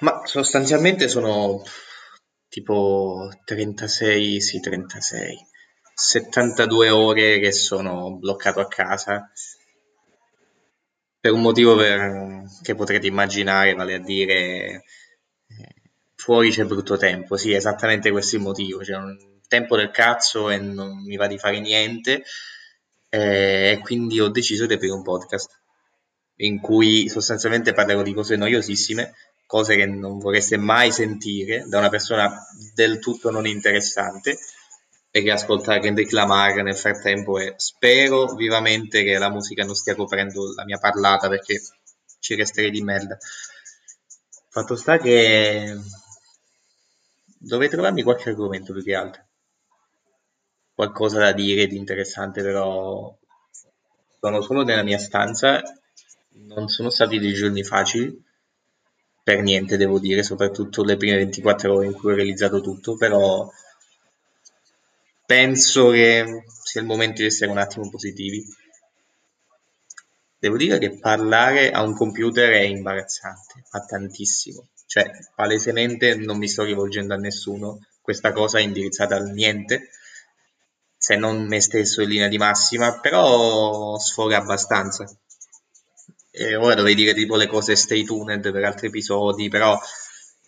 Ma sostanzialmente sono tipo 36, sì, 36, 72 ore che sono bloccato a casa. Per un motivo per- che potrete immaginare, vale a dire eh, fuori c'è brutto tempo, sì, esattamente questo è il motivo, c'è un tempo del cazzo e non mi va di fare niente. Eh, e quindi ho deciso di aprire un podcast in cui sostanzialmente parlerò di cose noiosissime, cose che non vorreste mai sentire da una persona del tutto non interessante e che ascoltare Kendrick Lamar nel frattempo e spero vivamente che la musica non stia coprendo la mia parlata perché ci resterei di merda. Fatto sta che dovrei trovarmi qualche argomento più che altro, qualcosa da dire di interessante, però sono solo nella mia stanza, non sono stati dei giorni facili, per niente devo dire, soprattutto le prime 24 ore in cui ho realizzato tutto, però penso che sia il momento di essere un attimo positivi. Devo dire che parlare a un computer è imbarazzante, fa tantissimo. Cioè, palesemente non mi sto rivolgendo a nessuno, questa cosa è indirizzata al niente, se non me stesso in linea di massima, però sfoga abbastanza. E ora dovrei dire tipo le cose stay tuned per altri episodi, però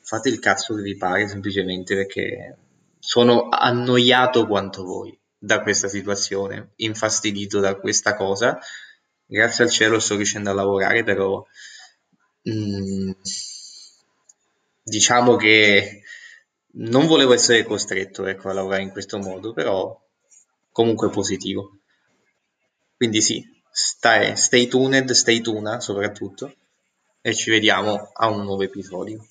fate il cazzo che vi pare semplicemente perché sono annoiato quanto voi da questa situazione, infastidito da questa cosa. Grazie al cielo sto riuscendo a lavorare, però mm, diciamo che non volevo essere costretto ecco, a lavorare in questo modo, però comunque positivo. Quindi sì, stai, stay tuned, stay tuna soprattutto, e ci vediamo a un nuovo episodio.